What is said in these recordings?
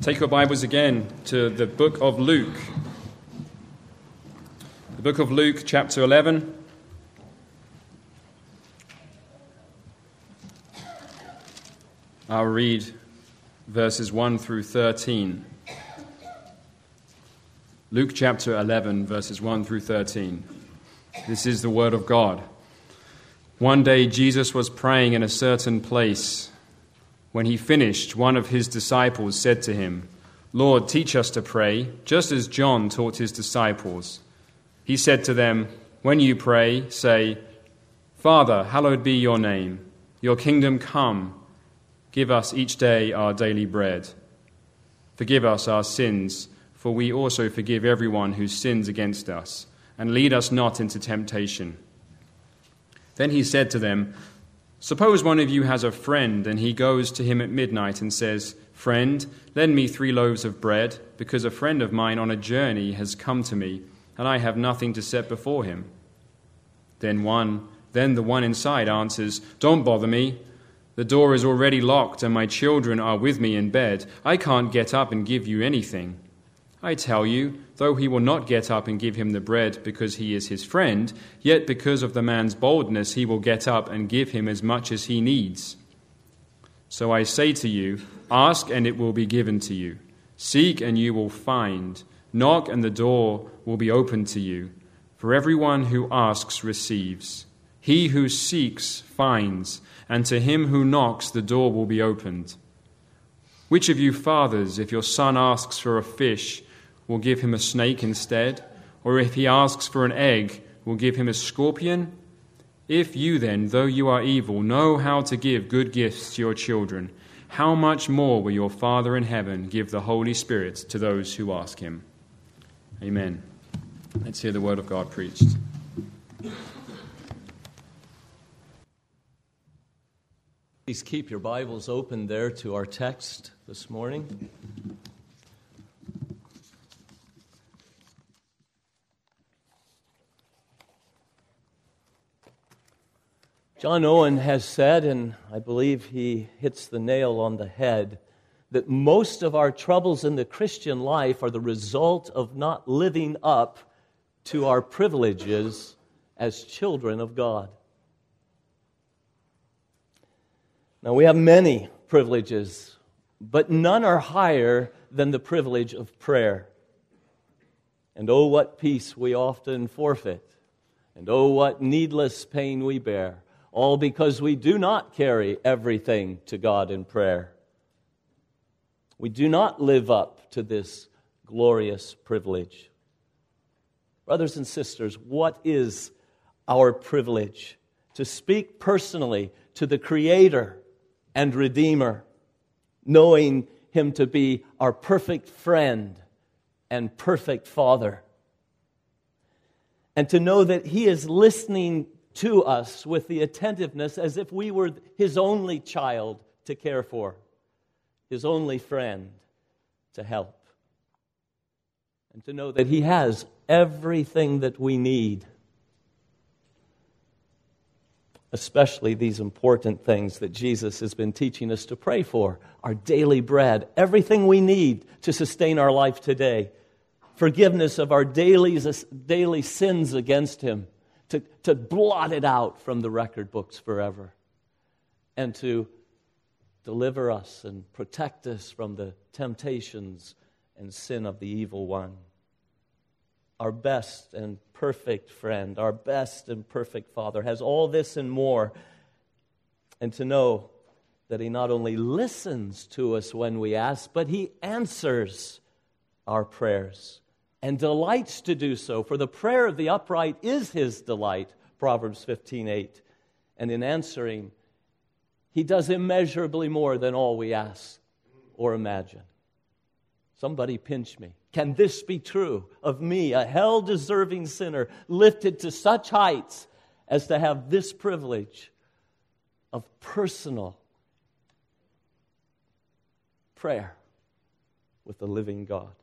Take your Bibles again to the book of Luke. The book of Luke, chapter 11. I'll read verses 1 through 13. Luke chapter 11, verses 1 through 13. This is the word of God. One day Jesus was praying in a certain place. When he finished, one of his disciples said to him, Lord, teach us to pray, just as John taught his disciples. He said to them, When you pray, say, Father, hallowed be your name, your kingdom come. Give us each day our daily bread. Forgive us our sins, for we also forgive everyone who sins against us, and lead us not into temptation. Then he said to them, Suppose one of you has a friend, and he goes to him at midnight and says, Friend, lend me three loaves of bread, because a friend of mine on a journey has come to me, and I have nothing to set before him. Then one, then the one inside answers, Don't bother me. The door is already locked, and my children are with me in bed. I can't get up and give you anything. I tell you, though he will not get up and give him the bread because he is his friend, yet because of the man's boldness he will get up and give him as much as he needs. So I say to you, ask and it will be given to you. Seek and you will find. Knock and the door will be opened to you. For everyone who asks receives. He who seeks finds, and to him who knocks the door will be opened. Which of you fathers, if your son asks for a fish, will give him a snake instead? Or if he asks for an egg, will give him a scorpion? If you then, though you are evil, know how to give good gifts to your children, how much more will your Father in heaven give the Holy Spirit to those who ask him? Amen. Let's hear the word of God preached. Please keep your Bibles open there to our text this morning. John Owen has said, and I believe he hits the nail on the head, that most of our troubles in the Christian life are the result of not living up to our privileges as children of God. Now, we have many privileges, but none are higher than the privilege of prayer. And oh, what peace we often forfeit, and oh, what needless pain we bear all because we do not carry everything to God in prayer. We do not live up to this glorious privilege. Brothers and sisters, what is our privilege? To speak personally to the Creator and Redeemer, knowing Him to be our perfect friend and perfect Father. And to know that He is listening to us with the attentiveness as if we were his only child to care for, his only friend to help. And to know that he has everything that we need, especially these important things that Jesus has been teaching us to pray for our daily bread, everything we need to sustain our life today, forgiveness of our daily, daily sins against him to, to blot it out from the record books forever, and to deliver us and protect us from the temptations and sin of the evil one. Our best and perfect friend, our best and perfect Father, has all this and more. And to know that He not only listens to us when we ask, but He answers our prayers and delights to do so, for the prayer of the upright is his delight, Proverbs 15 8. And in answering, he does immeasurably more than all we ask or imagine. Somebody pinch me. Can this be true of me, a hell deserving sinner, lifted to such heights as to have this privilege of personal prayer with the living God?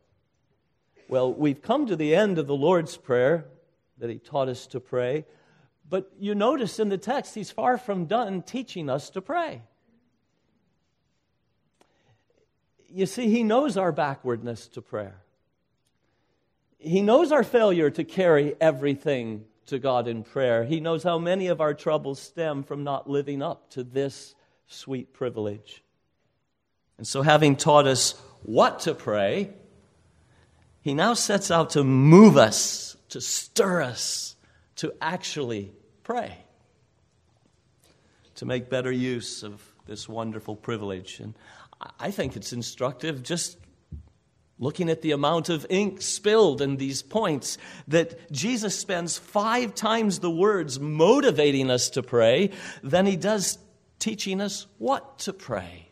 Well, we've come to the end of the Lord's Prayer that He taught us to pray, but you notice in the text, He's far from done teaching us to pray. You see, He knows our backwardness to prayer. He knows our failure to carry everything to God in prayer. He knows how many of our troubles stem from not living up to this sweet privilege. And so, having taught us what to pray, He now sets out to move us, to stir us to actually pray, to make better use of this wonderful privilege. And I think it's instructive just looking at the amount of ink spilled in these points, that Jesus spends five times the words motivating us to pray than he does teaching us what to pray.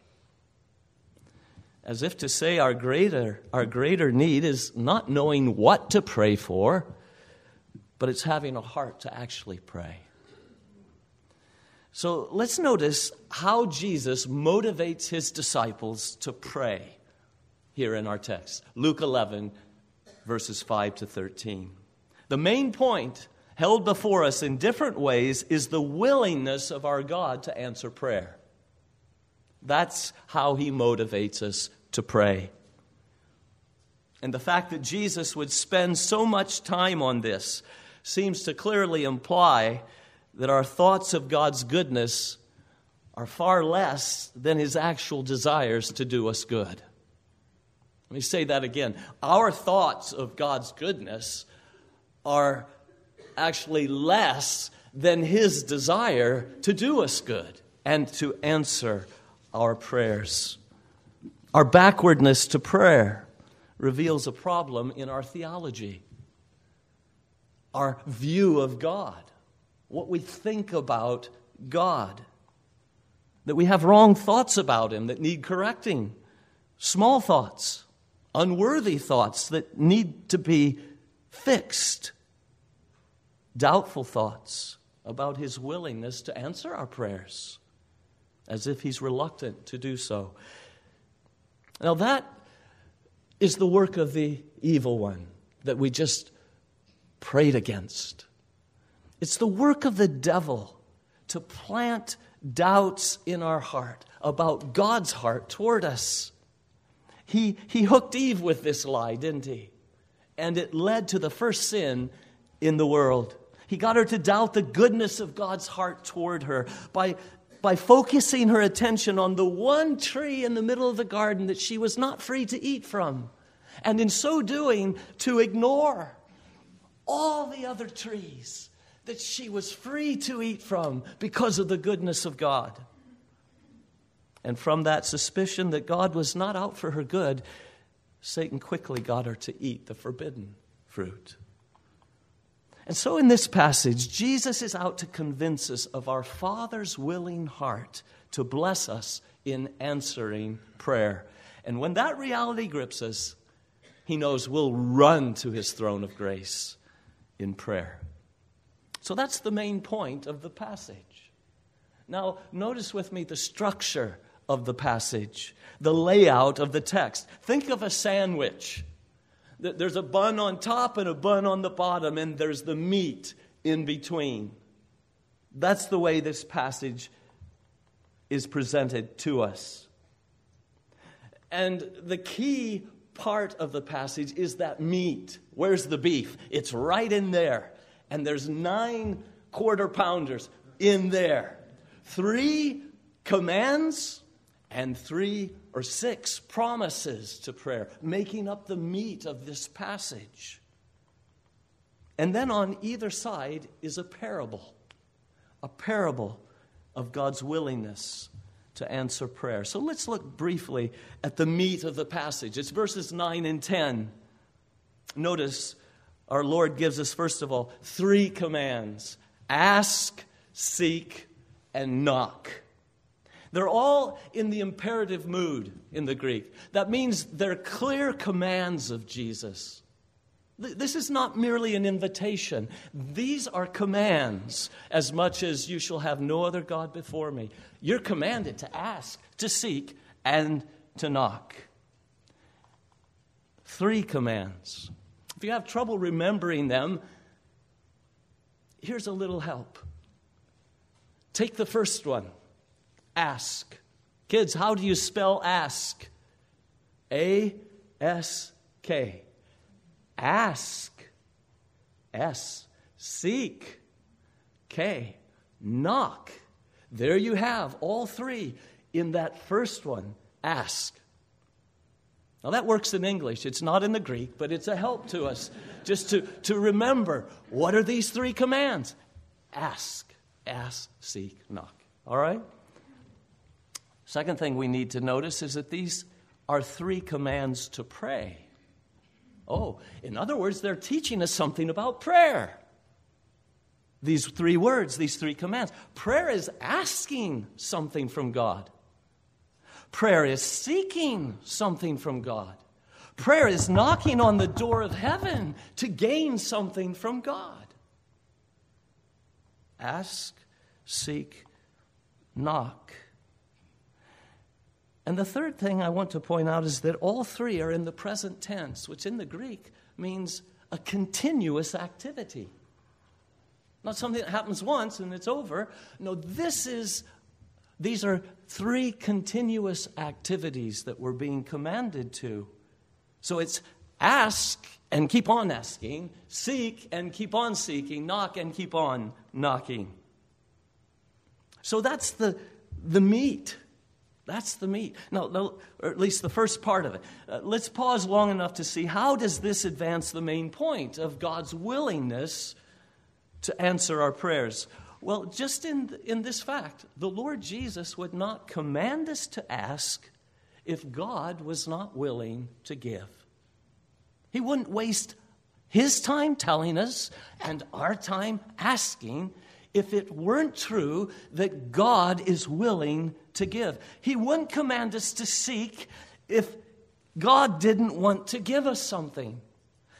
As if to say our greater, our greater need is not knowing what to pray for, but it's having a heart to actually pray. So let's notice how Jesus motivates his disciples to pray here in our text Luke 11, verses 5 to 13. The main point held before us in different ways is the willingness of our God to answer prayer. That's how he motivates us to pray. And the fact that Jesus would spend so much time on this seems to clearly imply that our thoughts of God's goodness are far less than his actual desires to do us good. Let me say that again. Our thoughts of God's goodness are actually less than His desire to do us good and to answer our prayers. Our backwardness to prayer reveals a problem in our theology, our view of God, what we think about God, that we have wrong thoughts about Him that need correcting, small thoughts. Unworthy thoughts that need to be fixed, doubtful thoughts about his willingness to answer our prayers, as if he's reluctant to do so. Now, that is the work of the evil one that we just prayed against. It's the work of the devil to plant doubts in our heart about God's heart toward us. He, he hooked Eve with this lie, didn't he? And it led to the first sin in the world. He got her to doubt the goodness of God's heart toward her by, by focusing her attention on the one tree in the middle of the garden that she was not free to eat from. And in so doing, to ignore all the other trees that she was free to eat from because of the goodness of God. And from that suspicion that God was not out for her good, Satan quickly got her to eat the forbidden fruit. And so, in this passage, Jesus is out to convince us of our Father's willing heart to bless us in answering prayer. And when that reality grips us, he knows we'll run to his throne of grace in prayer. So, that's the main point of the passage. Now, notice with me the structure of the passage, the layout of the text. Think of a sandwich. There's a bun on top and a bun on the bottom, and there's the meat in between. That's the way this passage is presented to us. And the key part of the passage is that meat. Where's the beef? It's right in there. And there's nine quarter pounders in there. Three commands and three or six promises to prayer, making up the meat of this passage. And then on either side is a parable, a parable of God's willingness to answer prayer. So let's look briefly at the meat of the passage. It's verses 9 and 10. Notice our Lord gives us, first of all, three commands ask, seek, and knock. They're all in the imperative mood in the Greek. That means they're clear commands of Jesus. This is not merely an invitation. These are commands as much as you shall have no other God before me. You're commanded to ask, to seek, and to knock. Three commands. If you have trouble remembering them, here's a little help. Take the first one ask. Kids, how do you spell ask? A S K. Ask. S. Seek. K. Knock. There you have all three in that first one ask. Now, that works in English. It's not in the Greek, but it's a help to us just to, to remember what are these three commands? Ask, ask, seek, knock. All right? Second thing we need to notice is that these are three commands to pray. Oh, in other words, they're teaching us something about prayer. These three words, these three commands. Prayer is asking something from God. Prayer is seeking something from God. Prayer is knocking on the door of heaven to gain something from God. Ask, seek, knock. And the third thing I want to point out is that all three are in the present tense, which in the Greek means a continuous activity. Not something that happens once and it's over. No, this is these are three continuous activities that we're being commanded to. So it's ask and keep on asking, seek and keep on seeking, knock and keep on knocking. So that's the, the meat. That's the meat. Now, or at least the first part of it. Uh, let's pause long enough to see how does this advance the main point of God's willingness to answer our prayers. Well, just in, in this fact, the Lord Jesus would not command us to ask if God was not willing to give. He wouldn't waste his time telling us and our time asking if it weren't true that God is willing to give. He wouldn't command us to seek if God didn't want to give us something.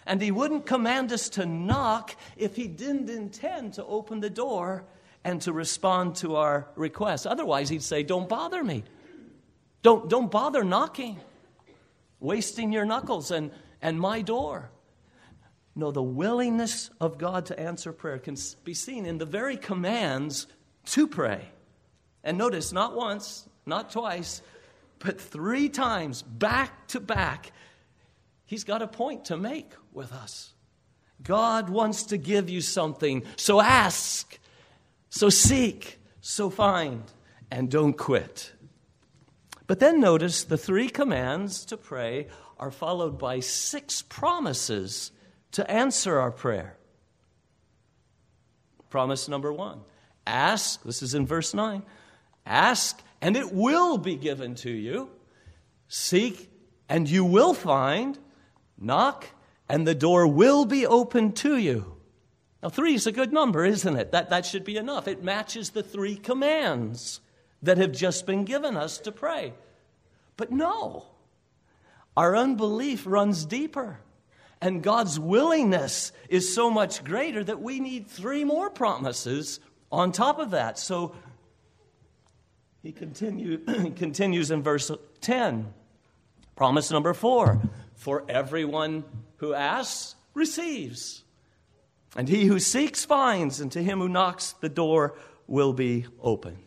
And He wouldn't command us to knock if He didn't intend to open the door and to respond to our request. Otherwise, He'd say, Don't bother me. Don't, don't bother knocking, wasting your knuckles and, and my door. No, the willingness of God to answer prayer can be seen in the very commands to pray. And notice, not once, not twice, but three times, back to back, He's got a point to make with us. God wants to give you something, so ask, so seek, so find, and don't quit. But then notice the three commands to pray are followed by six promises to answer our prayer. Promise number one ask, this is in verse 9 ask, and it will be given to you. Seek, and you will find. Knock, and the door will be opened to you. Now, three is a good number, isn't it? That, that should be enough. It matches the three commands that have just been given us to pray. But no, our unbelief runs deeper. And God's willingness is so much greater that we need three more promises on top of that. So he continue, continues in verse 10. Promise number four for everyone who asks receives. And he who seeks finds, and to him who knocks, the door will be opened.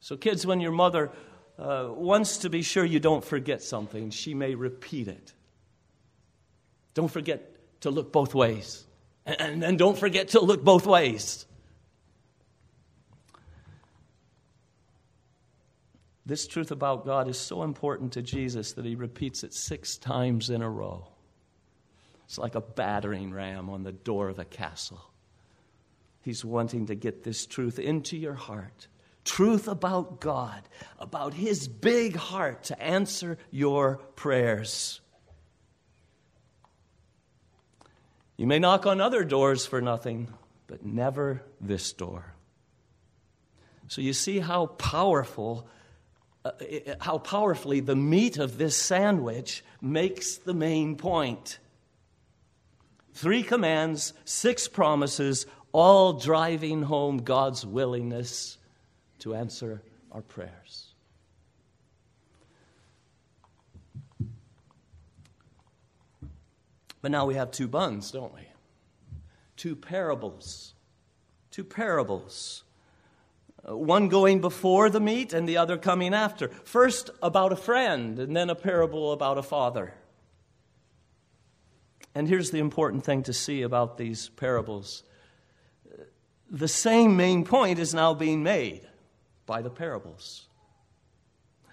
So, kids, when your mother uh, wants to be sure you don't forget something, she may repeat it. Don't forget to look both ways. And then don't forget to look both ways. This truth about God is so important to Jesus that he repeats it six times in a row. It's like a battering ram on the door of a castle. He's wanting to get this truth into your heart. Truth about God, about His big heart to answer your prayers. You may knock on other doors for nothing, but never this door. So you see how powerful uh, how powerfully the meat of this sandwich makes the main point. Three commands, six promises, all driving home God's willingness to answer our prayers. But now we have two buns, don't we? Two parables. Two parables uh, one going before the meat and the other coming after. First, about a friend, and then a parable about a father. And here's the important thing to see about these parables the same main point is now being made by the parables.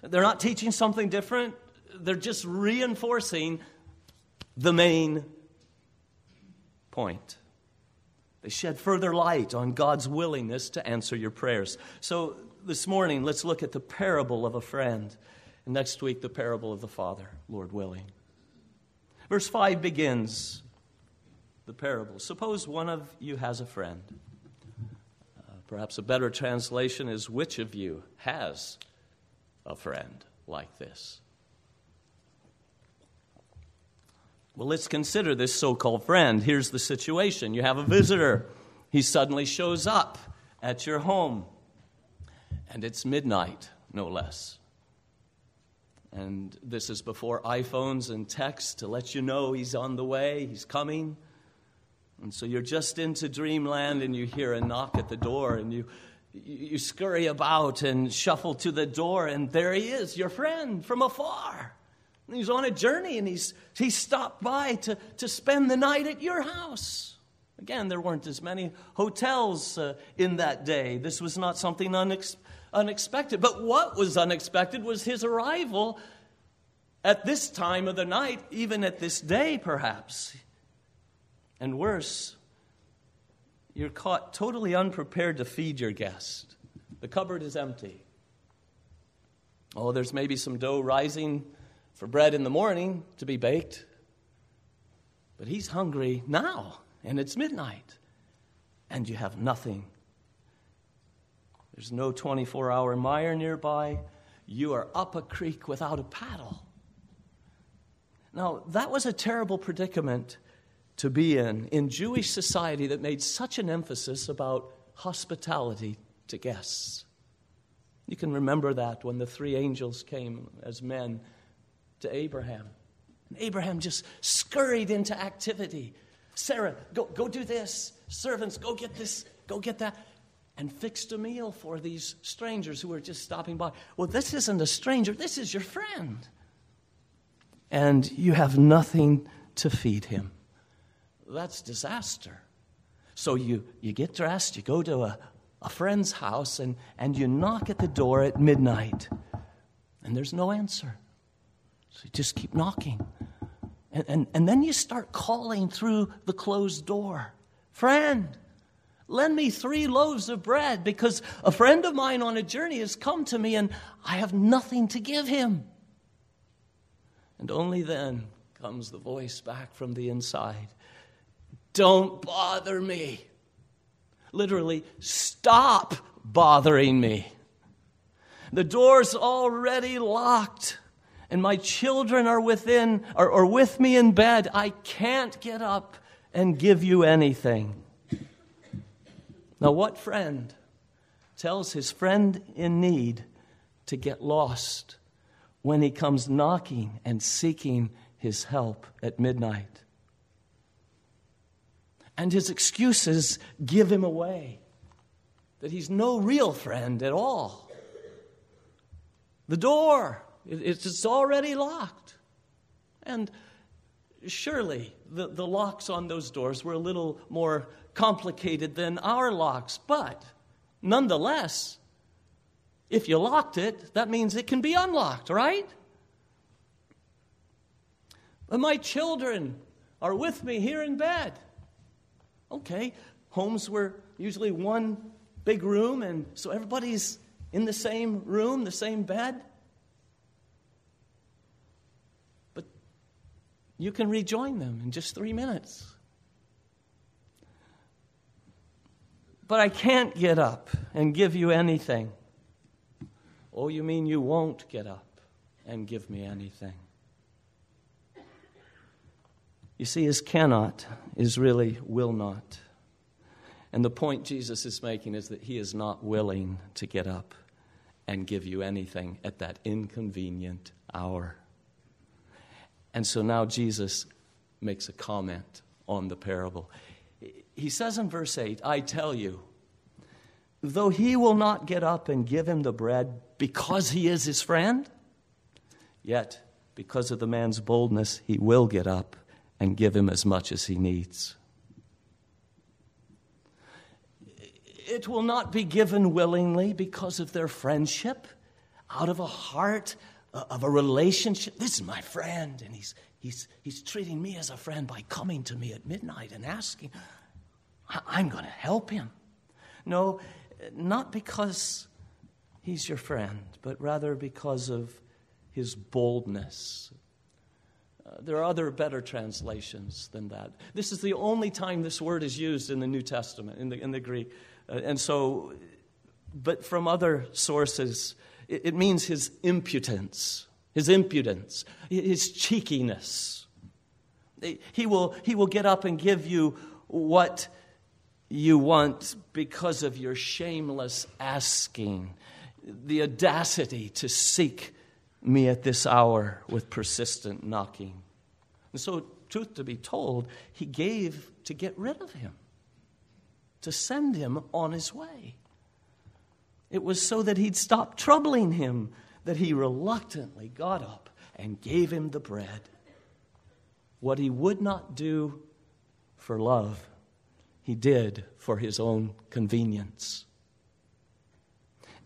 They're not teaching something different, they're just reinforcing the main point. They shed further light on God's willingness to answer your prayers. So this morning, let's look at the parable of a friend. And next week, the parable of the Father, Lord willing. Verse 5 begins the parable. Suppose one of you has a friend. Uh, perhaps a better translation is which of you has a friend like this? Well, let's consider this so called friend. Here's the situation you have a visitor, he suddenly shows up at your home, and it's midnight, no less. And this is before iPhones and text to let you know he's on the way, he's coming. And so you're just into dreamland and you hear a knock at the door and you, you scurry about and shuffle to the door, and there he is, your friend from afar. He's on a journey and he's, he stopped by to, to spend the night at your house. Again, there weren't as many hotels uh, in that day. This was not something unex- unexpected. But what was unexpected was his arrival at this time of the night, even at this day, perhaps. And worse, you're caught totally unprepared to feed your guest. The cupboard is empty. Oh, there's maybe some dough rising for bread in the morning to be baked. But he's hungry now, and it's midnight, and you have nothing. There's no 24 hour Meijer nearby. You are up a creek without a paddle. Now, that was a terrible predicament to be in in Jewish society that made such an emphasis about hospitality to guests. You can remember that when the three angels came as men to Abraham. And Abraham just scurried into activity. Sarah, go, go do this. Servants, go get this, go get that. And fixed a meal for these strangers who were just stopping by. Well, this isn't a stranger, this is your friend. And you have nothing to feed him. That's disaster. So you, you get dressed, you go to a, a friend's house, and, and you knock at the door at midnight, and there's no answer. So you just keep knocking. And, and, and then you start calling through the closed door Friend, lend me three loaves of bread because a friend of mine on a journey has come to me and I have nothing to give him. And only then comes the voice back from the inside Don't bother me. Literally, stop bothering me. The door's already locked and my children are within or, or with me in bed, I can't get up and give you anything. Now, what friend tells his friend in need to get lost when he comes knocking and seeking his help at midnight? And his excuses give him away that he's no real friend at all. The door it's already locked. And surely the, the locks on those doors were a little more complicated than our locks, but nonetheless, if you locked it, that means it can be unlocked, right? But my children are with me here in bed. Okay, homes were usually one big room, and so everybody's in the same room, the same bed. You can rejoin them in just three minutes. But I can't get up and give you anything. Oh, you mean you won't get up and give me anything? You see, his cannot is really will not. And the point Jesus is making is that he is not willing to get up and give you anything at that inconvenient hour. And so now Jesus makes a comment on the parable. He says in verse 8, I tell you, though he will not get up and give him the bread because he is his friend, yet because of the man's boldness, he will get up and give him as much as he needs. It will not be given willingly because of their friendship, out of a heart of a relationship. This is my friend, and he's, he's, he's treating me as a friend by coming to me at midnight and asking, I'm going to help him. No, not because he's your friend, but rather because of his boldness. Uh, there are other better translations than that. This is the only time this word is used in the New Testament, in the, in the Greek. Uh, and so, but from other sources, it means his impudence, his impudence, his cheekiness. He will, he will get up and give you what you want because of your shameless asking, the audacity to seek me at this hour with persistent knocking. And so, truth to be told, he gave to get rid of him, to send him on his way. It was so that he'd stop troubling him that he reluctantly got up and gave him the bread. What he would not do for love he did for his own convenience.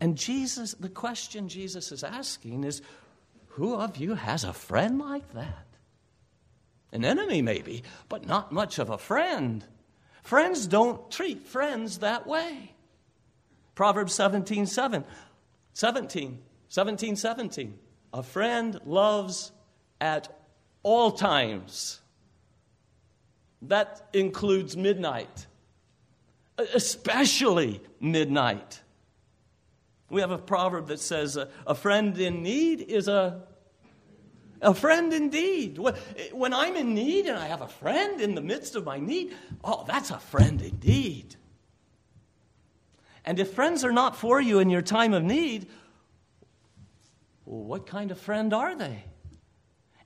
And Jesus, the question Jesus is asking is who of you has a friend like that? An enemy, maybe, but not much of a friend. Friends don't treat friends that way. Proverbs 17 7. 17, 17, 17. A friend loves at all times. That includes midnight especially midnight. We have a proverb that says, uh, A friend in need is a, a friend indeed. Eh, when I'm in need and I have a friend in the midst of my need, oh, that's a friend indeed. And if friends are not for you in your time of need, well, what kind of friend are they?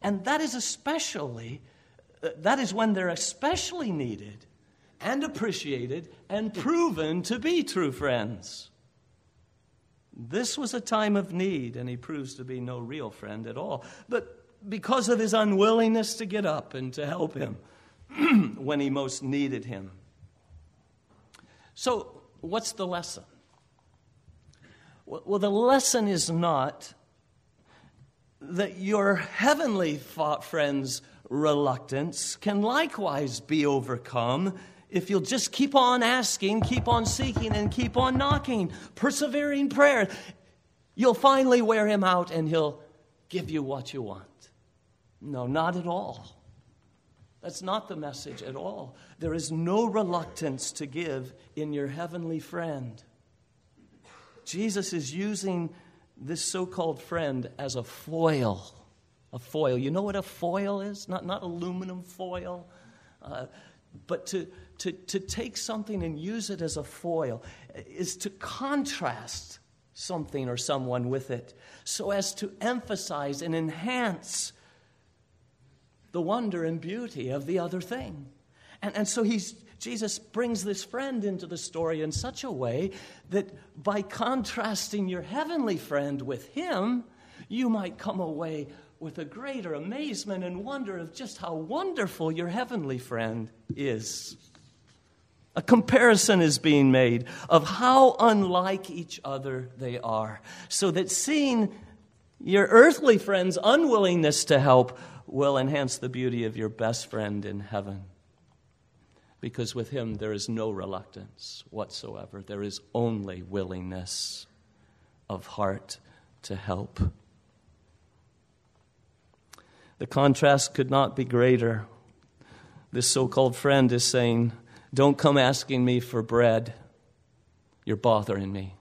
And that is especially, uh, that is when they're especially needed and appreciated and proven to be true friends. This was a time of need, and he proves to be no real friend at all. But because of his unwillingness to get up and to help him when he most needed him. So, what's the lesson? Well, the lesson is not that your heavenly friend's reluctance can likewise be overcome if you'll just keep on asking, keep on seeking, and keep on knocking, persevering prayer, you'll finally wear him out and he'll give you what you want. No, not at all. That's not the message at all. There is no reluctance to give in your heavenly friend. Jesus is using this so called friend as a foil. A foil. You know what a foil is? Not, not aluminum foil, uh, but to, to, to take something and use it as a foil is to contrast something or someone with it so as to emphasize and enhance the wonder and beauty of the other thing. And, and so he's, Jesus brings this friend into the story in such a way that by contrasting your heavenly friend with him, you might come away with a greater amazement and wonder of just how wonderful your heavenly friend is. A comparison is being made of how unlike each other they are, so that seeing your earthly friend's unwillingness to help will enhance the beauty of your best friend in heaven. Because with him there is no reluctance whatsoever, there is only willingness of heart to help. The contrast could not be greater. This so called friend is saying, don't come asking me for bread. You're bothering me.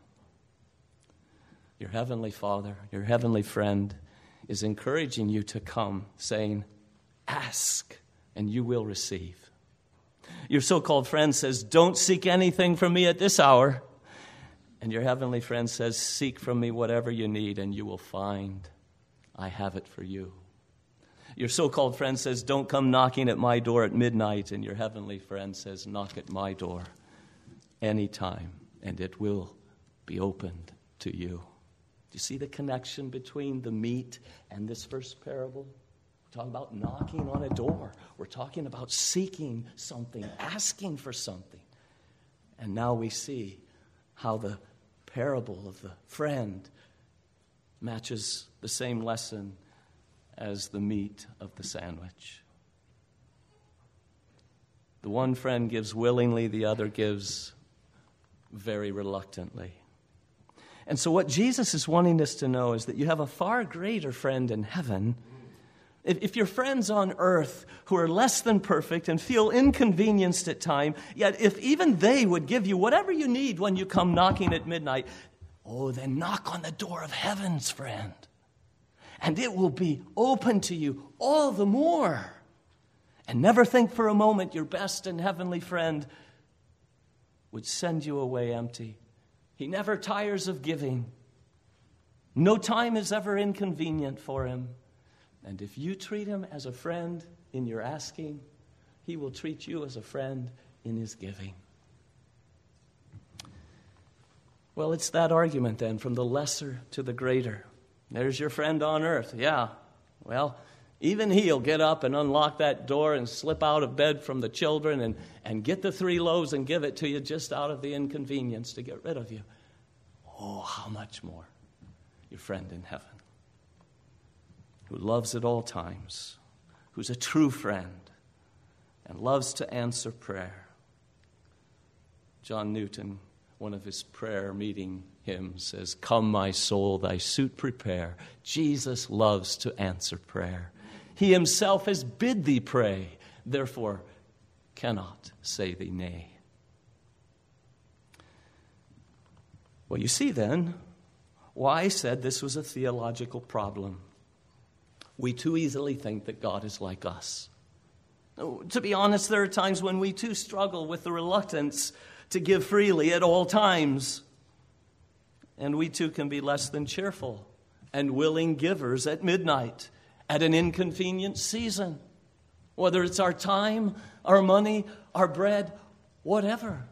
Your heavenly Father, your heavenly friend, is encouraging you to come, saying, Ask, and you will receive. Your so called friend says, Don't seek anything from me at this hour. And your heavenly friend says, Seek from me whatever you need, and you will find I have it for you. Your so called friend says, Don't come knocking at my door at midnight. And your heavenly friend says, Knock at my door anytime, and it will be opened to you. You see the connection between the meat and this first parable? We're talking about knocking on a door. We're talking about seeking something, asking for something. And now we see how the parable of the friend matches the same lesson as the meat of the sandwich. The one friend gives willingly, the other gives very reluctantly. And so, what Jesus is wanting us to know is that you have a far greater friend in heaven. If, if your friends on earth who are less than perfect and feel inconvenienced at time, yet if even they would give you whatever you need when you come knocking at midnight, oh, then knock on the door of heaven's friend. And it will be open to you all the more. And never think for a moment your best and heavenly friend would send you away empty. He never tires of giving. No time is ever inconvenient for him. And if you treat him as a friend in your asking, he will treat you as a friend in his giving. Well, it's that argument then, from the lesser to the greater. There's your friend on earth. Yeah. Well, even he'll get up and unlock that door and slip out of bed from the children and, and get the three loaves and give it to you just out of the inconvenience to get rid of you. Oh, how much more your friend in heaven, who loves at all times, who's a true friend, and loves to answer prayer. John Newton, one of his prayer meeting hymns, says, Come, my soul, thy suit prepare. Jesus loves to answer prayer. He himself has bid thee pray, therefore cannot say thee nay. Well, you see then why I said this was a theological problem. We too easily think that God is like us. To be honest, there are times when we too struggle with the reluctance to give freely at all times. And we too can be less than cheerful and willing givers at midnight at an inconvenient season, whether it's our time, our money, our bread, whatever.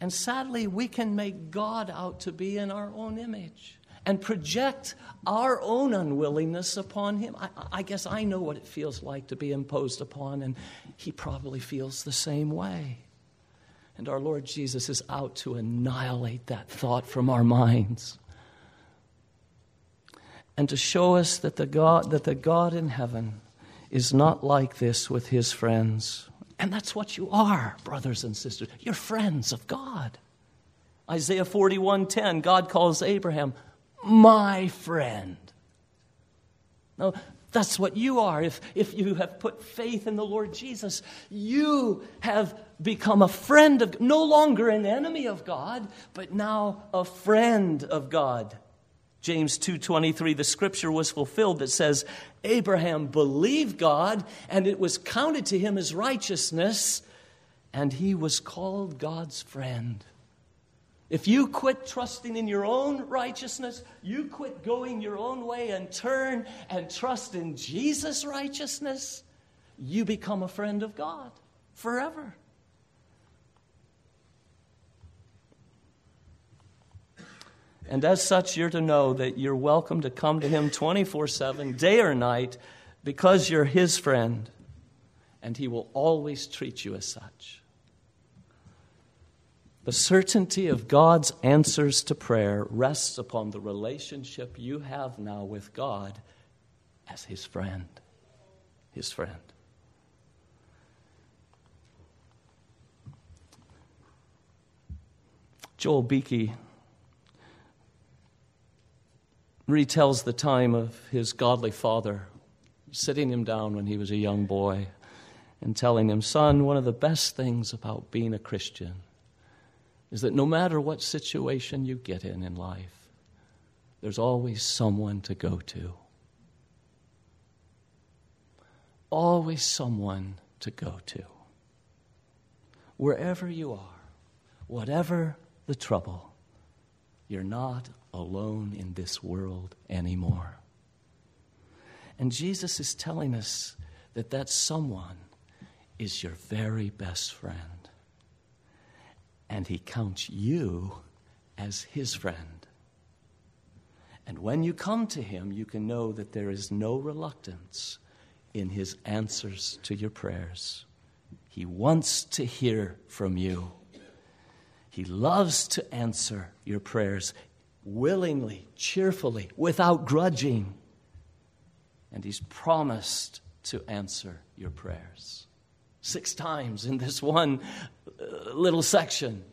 And sadly, we can make God out to be in our own image and project our own unwillingness upon Him. I, I, guess I know what it feels like to be imposed upon, and He probably feels the same way. And our Lord Jesus is out to annihilate that thought from our minds and to show us that the God, that the God in heaven is not like this with his friends. And that's what you are, brothers and sisters. You're friends of God. Isaiah 41:10, God calls Abraham my friend. Now, that's what you are. If, if you have put faith in the Lord Jesus, you have become a friend of no longer an enemy of God, but now a friend of God. James 2:23 the scripture was fulfilled that says Abraham believed God and it was counted to him as righteousness and he was called God's friend. If you quit trusting in your own righteousness, you quit going your own way and turn and trust in Jesus' righteousness, you become a friend of God forever. And as such, you're to know that you're welcome to come to Him 24 7, day or night, because you're His friend, and He will always treat you as such. The certainty of God's answers to prayer rests upon the relationship you have now with God as His friend. His friend. Joel Beeke retells the time of his godly father sitting him down when he was a young boy and telling him, Son, one of the best things about being a Christian is that no matter what situation you get in in life, there's always someone to go to. Always someone to go to. Wherever you are, whatever the trouble, you're not alone in this world anymore. And Jesus is telling us that that someone is your very best friend. and he counts you as his friend. And when you come to him, you can know that there is no reluctance in his answers to your prayers. He wants to hear from you. He loves to answer your prayers willingly, cheerfully, without grudging. And He's promised to answer your prayers. Six times in this one uh, little section.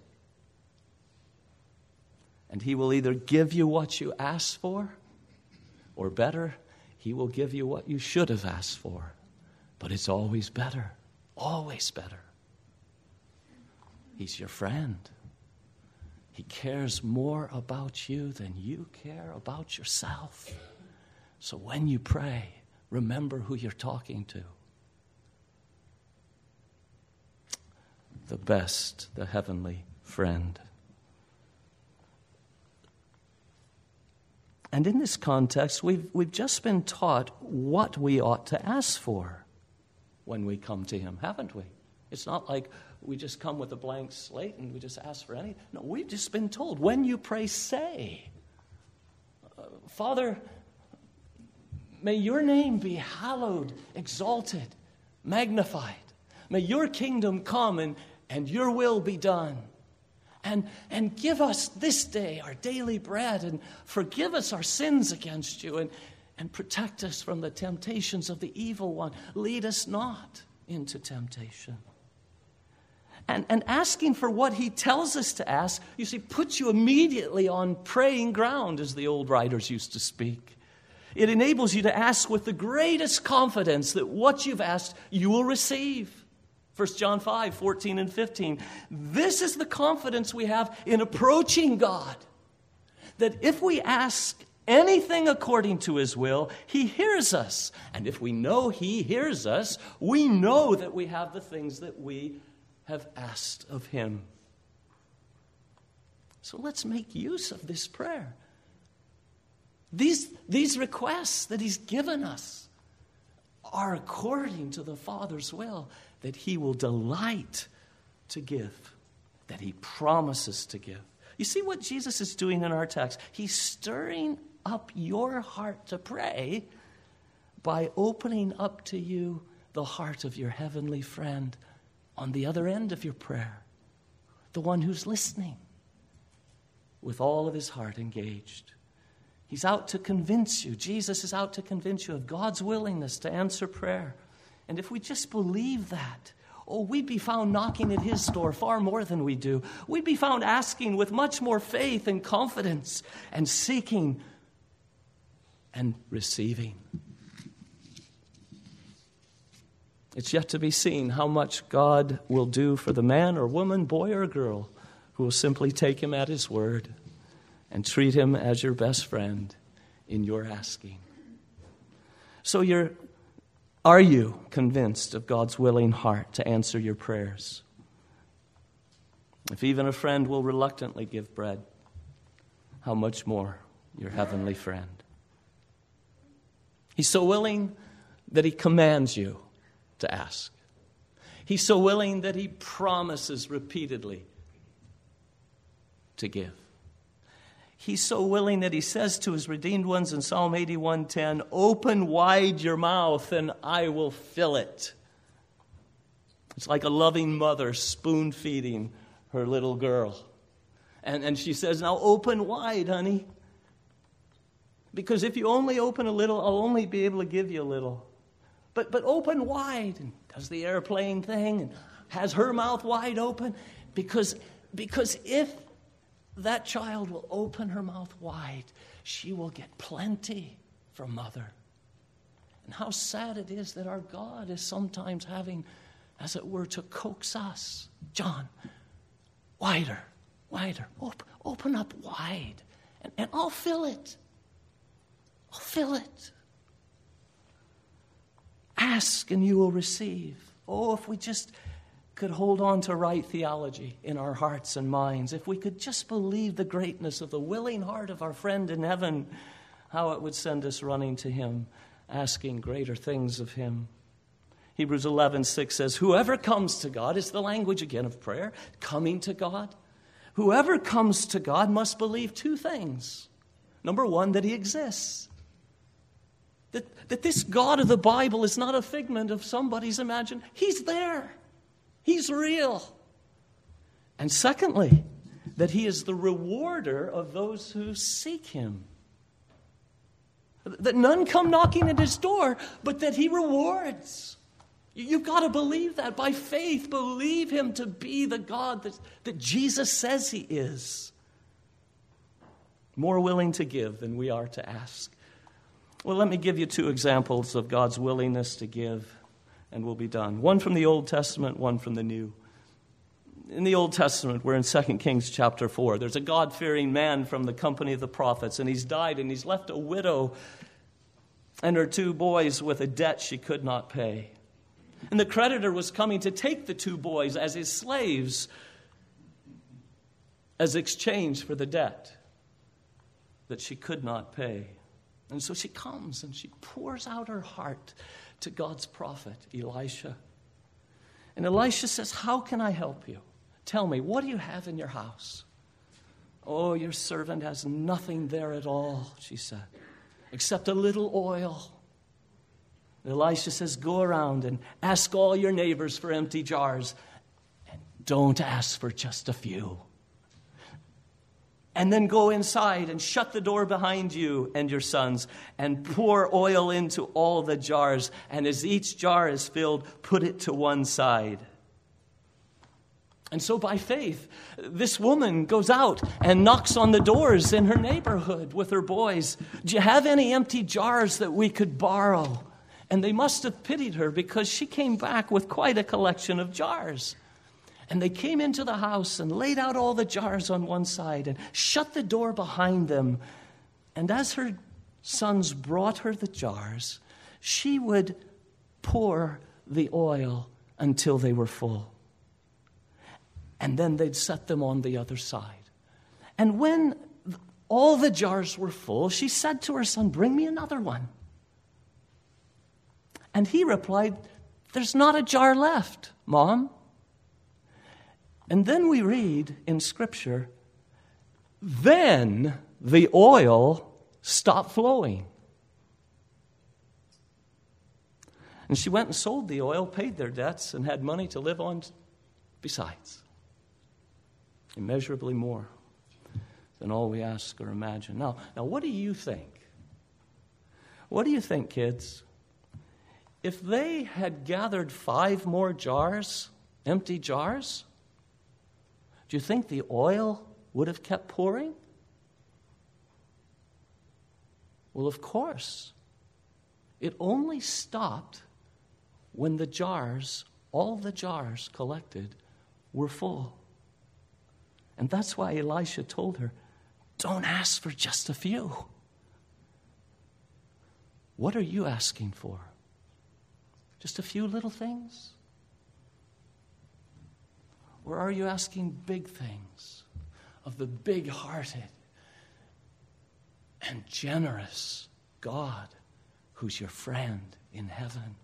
And He will either give you what you asked for, or better, He will give you what you should have asked for. But it's always better, always better. He's your friend. He cares more about you than you care about yourself. So when you pray, remember who you're talking to. The best, the heavenly friend. And in this context, we've, we've just been taught what we ought to ask for when we come to Him, haven't we? It's not like we just come with a blank slate and we just ask for anything. No, we've just been told when you pray, say, uh, Father, may your name be hallowed, exalted, magnified. May your kingdom come and, and your will be done. And, and give us this day our daily bread and forgive us our sins against you and, and protect us from the temptations of the evil one. Lead us not into temptation. And, and asking for what he tells us to ask, you see, puts you immediately on praying ground, as the old writers used to speak. It enables you to ask with the greatest confidence that what you've asked, you will receive. 1 John 5, 14 and 15. This is the confidence we have in approaching God. That if we ask anything according to his will, he hears us. And if we know he hears us, we know that we have the things that we have asked of him. So let's make use of this prayer. These, these requests that he's given us are according to the Father's will that he will delight to give, that he promises to give. You see what Jesus is doing in our text? He's stirring up your heart to pray by opening up to you the heart of your heavenly friend on the other end of your prayer, the one who's listening with all of his heart engaged. He's out to convince you. Jesus is out to convince you of God's willingness to answer prayer. And if we just believe that, oh, we'd be found knocking at his door far more than we do. We'd be found asking with much more faith and confidence and seeking and receiving. It's yet to be seen how much God will do for the man or woman, boy or girl, who will simply take him at his word and treat him as your best friend in your asking. So, you're, are you convinced of God's willing heart to answer your prayers? If even a friend will reluctantly give bread, how much more your heavenly friend? He's so willing that he commands you to ask. He's so willing that he promises repeatedly to give. He's so willing that he says to his redeemed ones in Psalm 81:10, "Open wide your mouth and I will fill it." It's like a loving mother spoon feeding her little girl. And, and she says, Now open wide, honey. Because if you only open a little, I'll only be able to give you a little but, but open wide and does the airplane thing and has her mouth wide open because, because if that child will open her mouth wide, she will get plenty from mother. And how sad it is that our God is sometimes having, as it were, to coax us. John, wider, wider, open, open up wide, and, and I'll fill it. I'll fill it. Ask and you will receive. Oh, if we just could hold on to right theology in our hearts and minds, if we could just believe the greatness of the willing heart of our friend in heaven, how it would send us running to him, asking greater things of him. Hebrews 11, 6 says, Whoever comes to God, is the language again of prayer, coming to God. Whoever comes to God must believe two things. Number one, that He exists. That, that this God of the Bible is not a figment of somebody's imagination. He's there, He's real. And secondly, that He is the rewarder of those who seek Him. That none come knocking at His door, but that He rewards. You've got to believe that by faith. Believe Him to be the God that, that Jesus says He is. More willing to give than we are to ask. Well, let me give you two examples of God's willingness to give, and we'll be done. One from the Old Testament, one from the New. In the Old Testament, we're in 2 Kings chapter 4. There's a God fearing man from the company of the prophets, and he's died, and he's left a widow and her two boys with a debt she could not pay. And the creditor was coming to take the two boys as his slaves as exchange for the debt that she could not pay. And so she comes and she pours out her heart to God's prophet, Elisha. And Elisha says, How can I help you? Tell me, what do you have in your house? Oh, your servant has nothing there at all, she said, except a little oil Elisha says, Go around and ask all your neighbors for empty jars, and don't ask for just a few. And then go inside and shut the door behind you and your sons and pour oil into all the jars. And as each jar is filled, put it to one side. And so, by faith, this woman goes out and knocks on the doors in her neighborhood with her boys. Do you have any empty jars that we could borrow? And they must have pitied her because she came back with quite a collection of jars. And they came into the house and laid out all the jars on one side and shut the door behind them. And as her sons brought her the jars, she would pour the oil until they were full. And then they'd set them on the other side. And when all the jars were full, she said to her son, Bring me another one. And he replied, There's not a jar left, Mom. And then we read in Scripture, then the oil stopped flowing. And she went and sold the oil, paid their debts, and had money to live on besides. Immeasurably more than all we ask or imagine. Now, now what do you think? What do you think, kids? if they had gathered five more jars, empty jars, do you think the oil would have kept pouring? Well, of course. It only stopped when the jars, all the jars collected, were full. And that's why Elisha told her, Don't ask for just a few. What are you asking for? Just a few little things? Or are you asking big things of the big hearted and generous God who's your friend in heaven?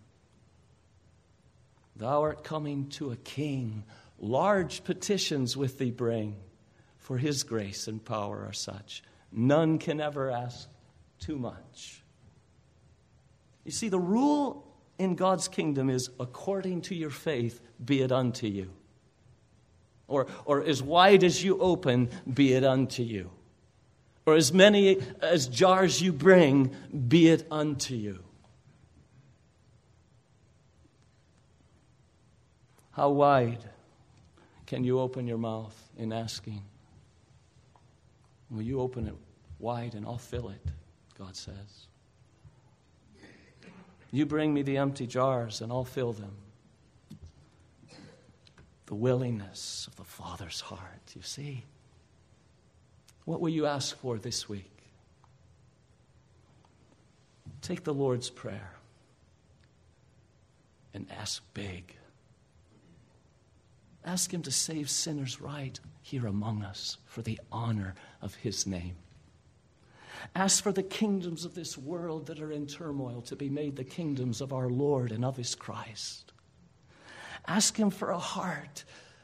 Thou art coming to a king, large petitions with thee bring, for his grace and power are such. None can ever ask too much. You see, the rule in God's kingdom is according to your faith, be it unto you. Or, or as wide as you open, be it unto you. Or as many as jars you bring, be it unto you. How wide can you open your mouth in asking? Will you open it wide and I'll fill it, God says. You bring me the empty jars, and I'll fill them. The willingness of the Father's heart, you see. What will you ask for this week? Take the Lord's Prayer and ask big. Ask Him to save sinners right here among us for the honor of His name. Ask for the kingdoms of this world that are in turmoil to be made the kingdoms of our Lord and of his Christ. Ask him for a heart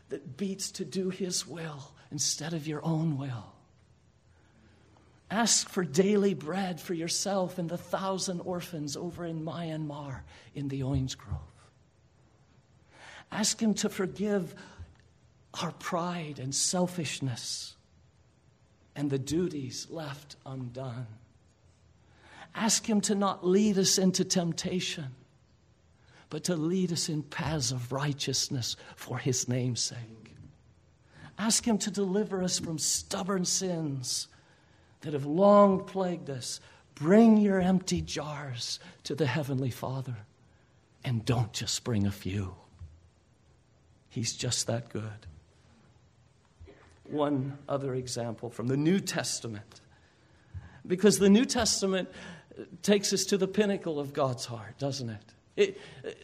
that beats to do his will instead of your own will. Ask for daily bread for yourself and the thousand orphans over in Myanmar in the orange grove. Ask Him to forgive our pride and selfishness and the duties left undone. Ask Him to not lead us into temptation, but to lead us in paths of righteousness for His name's sake. Ask Him to deliver us from stubborn sins that have long plagued us. Bring your empty jars to the Heavenly Father and don't just bring a few. He's just that good. One other example from the New Testament. Because the New Testament takes us to the pinnacle of God's heart, doesn't it? It?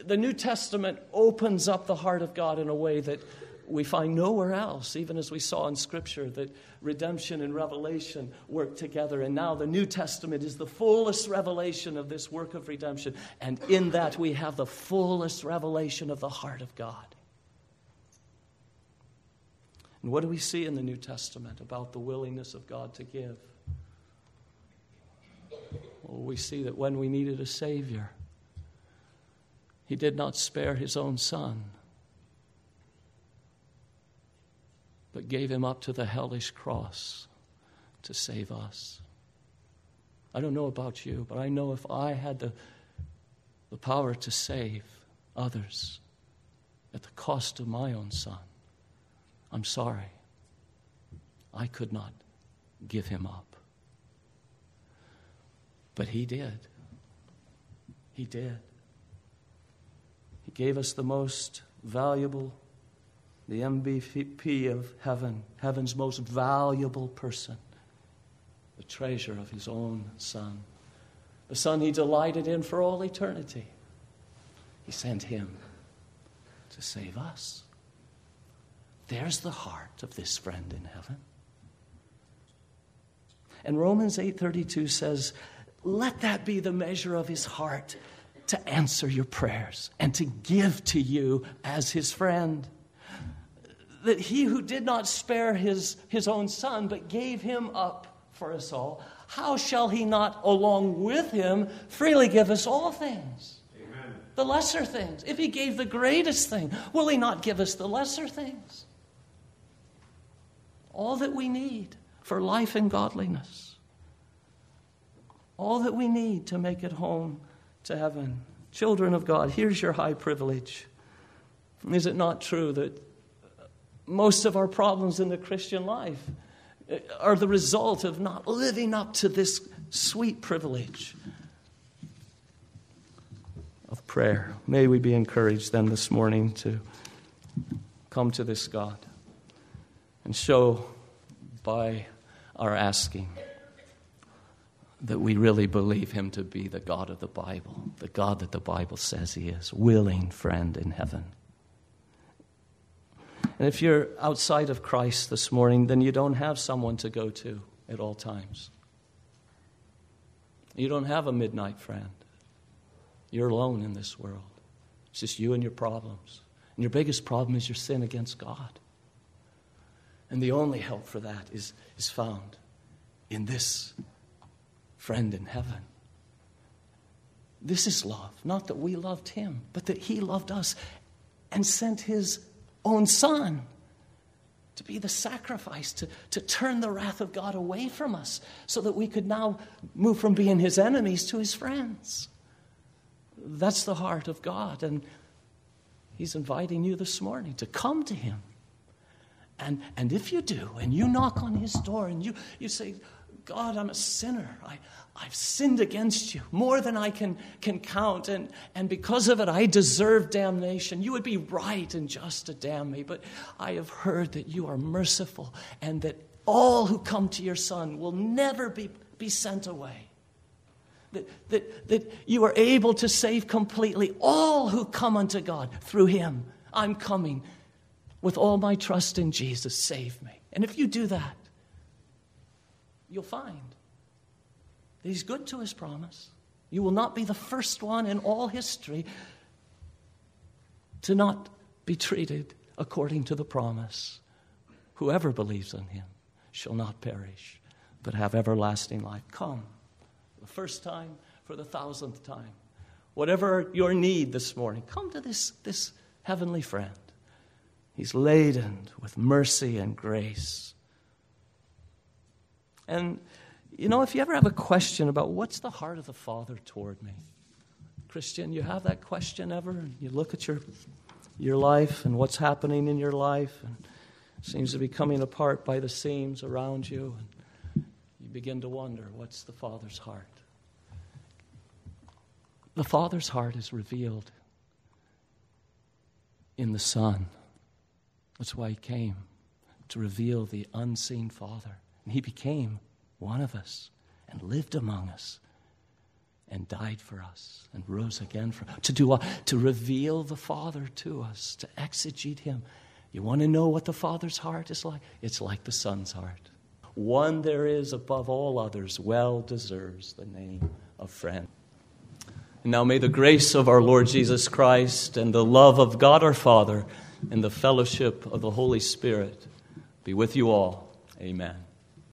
The New Testament opens up the heart of God in a way that we find nowhere else, even as we saw in Scripture that redemption and revelation work together. And now the New Testament is the fullest revelation of this work of redemption. And in that we have the fullest revelation of the heart of God. And what do we see in the New Testament about the willingness of God to give? Well, we see that when we needed a Savior, He did not spare His own Son but gave him up to the hellish cross to save us. I don't know about you, but I know if I had the, the power to save others at the cost of my own son, I'm sorry. I could not give him up. But he did. He did. Gave us the most valuable the MVP of heaven, heaven's most valuable person, the treasure of his own Son, the Son he delighted in for all eternity. He sent him to save us. There's the heart of this friend in heaven. And Romans 8:32 says, "Let that be the measure of his heart to answer your prayers and to give to you as his friend." that he who did not spare his, his own son, but gave him up for us all, how shall he not, along with him, freely give us all things? Amen. The lesser things. If he gave the greatest thing, will he not give us the lesser things? All that we need for life and godliness. All that we need to make it home to heaven. Children of God, here's your high privilege. Is it not true that most of our problems in the Christian life are the result of not living up to this sweet privilege of prayer. May we be encouraged then this morning to come to this God and show by our asking that we really believe Him to be the God of the Bible, the God that the Bible says He is, willing friend in heaven. And if you're outside of Christ this morning, then you don't have someone to go to at all times. You don't have a midnight friend. You're alone in this world. It's just you and your problems. And your biggest problem is your sin against God. And the only help for that is, is found in this friend in heaven. This is love. Not that we loved him, but that he loved us and sent his own son to be the sacrifice, to, to turn the wrath of God away from us, so that we could now move from being his enemies to his friends. That's the heart of God. And he's inviting you this morning to come to him. And, and if you do, and you knock on his door and you, you say, God, I'm a sinner. I, I've sinned against you more than I can, can count, and, and because of it, I deserve damnation. You would be right and just to damn me, but I have heard that you are merciful and that all who come to your Son will never be, be sent away. That, that, that you are able to save completely all who come unto God through Him. I'm coming with all my trust in Jesus. Save me. And if you do that, you'll find that He's good to His promise. You will not be the first one in all history to not be treated according to the promise. whoever believes in him shall not perish, but have everlasting life. Come, the first time, for the thousandth time. Whatever your need this morning, come to this, this heavenly friend. He's laden with mercy and grace. And, you know, if you ever have a question about what's the heart of the Father toward me, Christian, you have that question ever? You look at your, your life and what's happening in your life, and seems to be coming apart by the seams around you, and you begin to wonder what's the Father's heart? The Father's heart is revealed in the Son. That's why He came, to reveal the unseen Father. And He became one of us and lived among us and died for us and rose again for. To do? To reveal the Father to us, to exegete Him. You want to know what the Father's heart is like? It's like the Son's heart. One there is above all others, well deserves the name of friend. And now may the grace of our Lord Jesus Christ and the love of God our Father and the fellowship of the Holy Spirit be with you all. Amen.